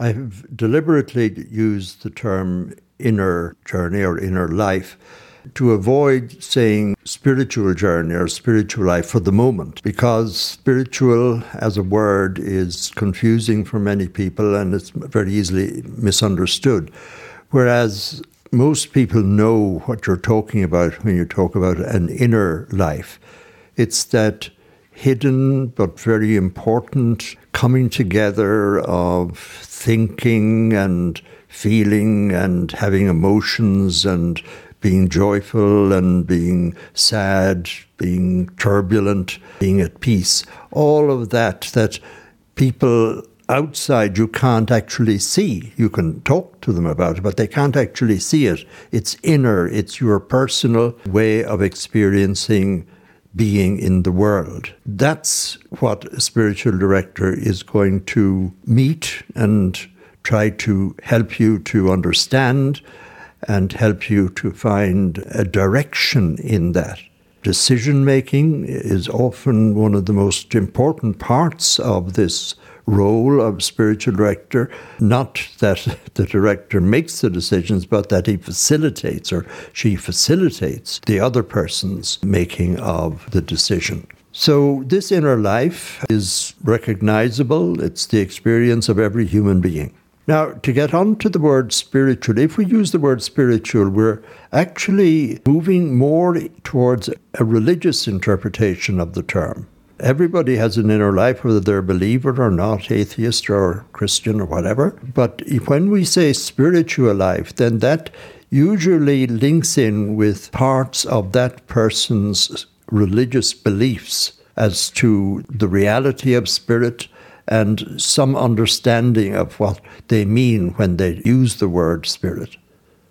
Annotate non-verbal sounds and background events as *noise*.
I have deliberately used the term inner journey or inner life to avoid saying spiritual journey or spiritual life for the moment because spiritual as a word is confusing for many people and it's very easily misunderstood. Whereas most people know what you're talking about when you talk about an inner life. It's that hidden but very important coming together of thinking and feeling and having emotions and being joyful and being sad, being turbulent, being at peace. All of that that people outside you can't actually see. You can talk to them about it, but they can't actually see it. It's inner, it's your personal way of experiencing being in the world. That's what a spiritual director is going to meet and try to help you to understand and help you to find a direction in that. Decision making is often one of the most important parts of this role of spiritual director. Not that *laughs* the director makes the decisions, but that he facilitates or she facilitates the other person's making of the decision. So, this inner life is recognizable, it's the experience of every human being. Now, to get on to the word spiritual, if we use the word spiritual, we're actually moving more towards a religious interpretation of the term. Everybody has an inner life, whether they're a believer or not, atheist or Christian or whatever. But when we say spiritual life, then that usually links in with parts of that person's religious beliefs as to the reality of spirit and some understanding of what they mean when they use the word spirit.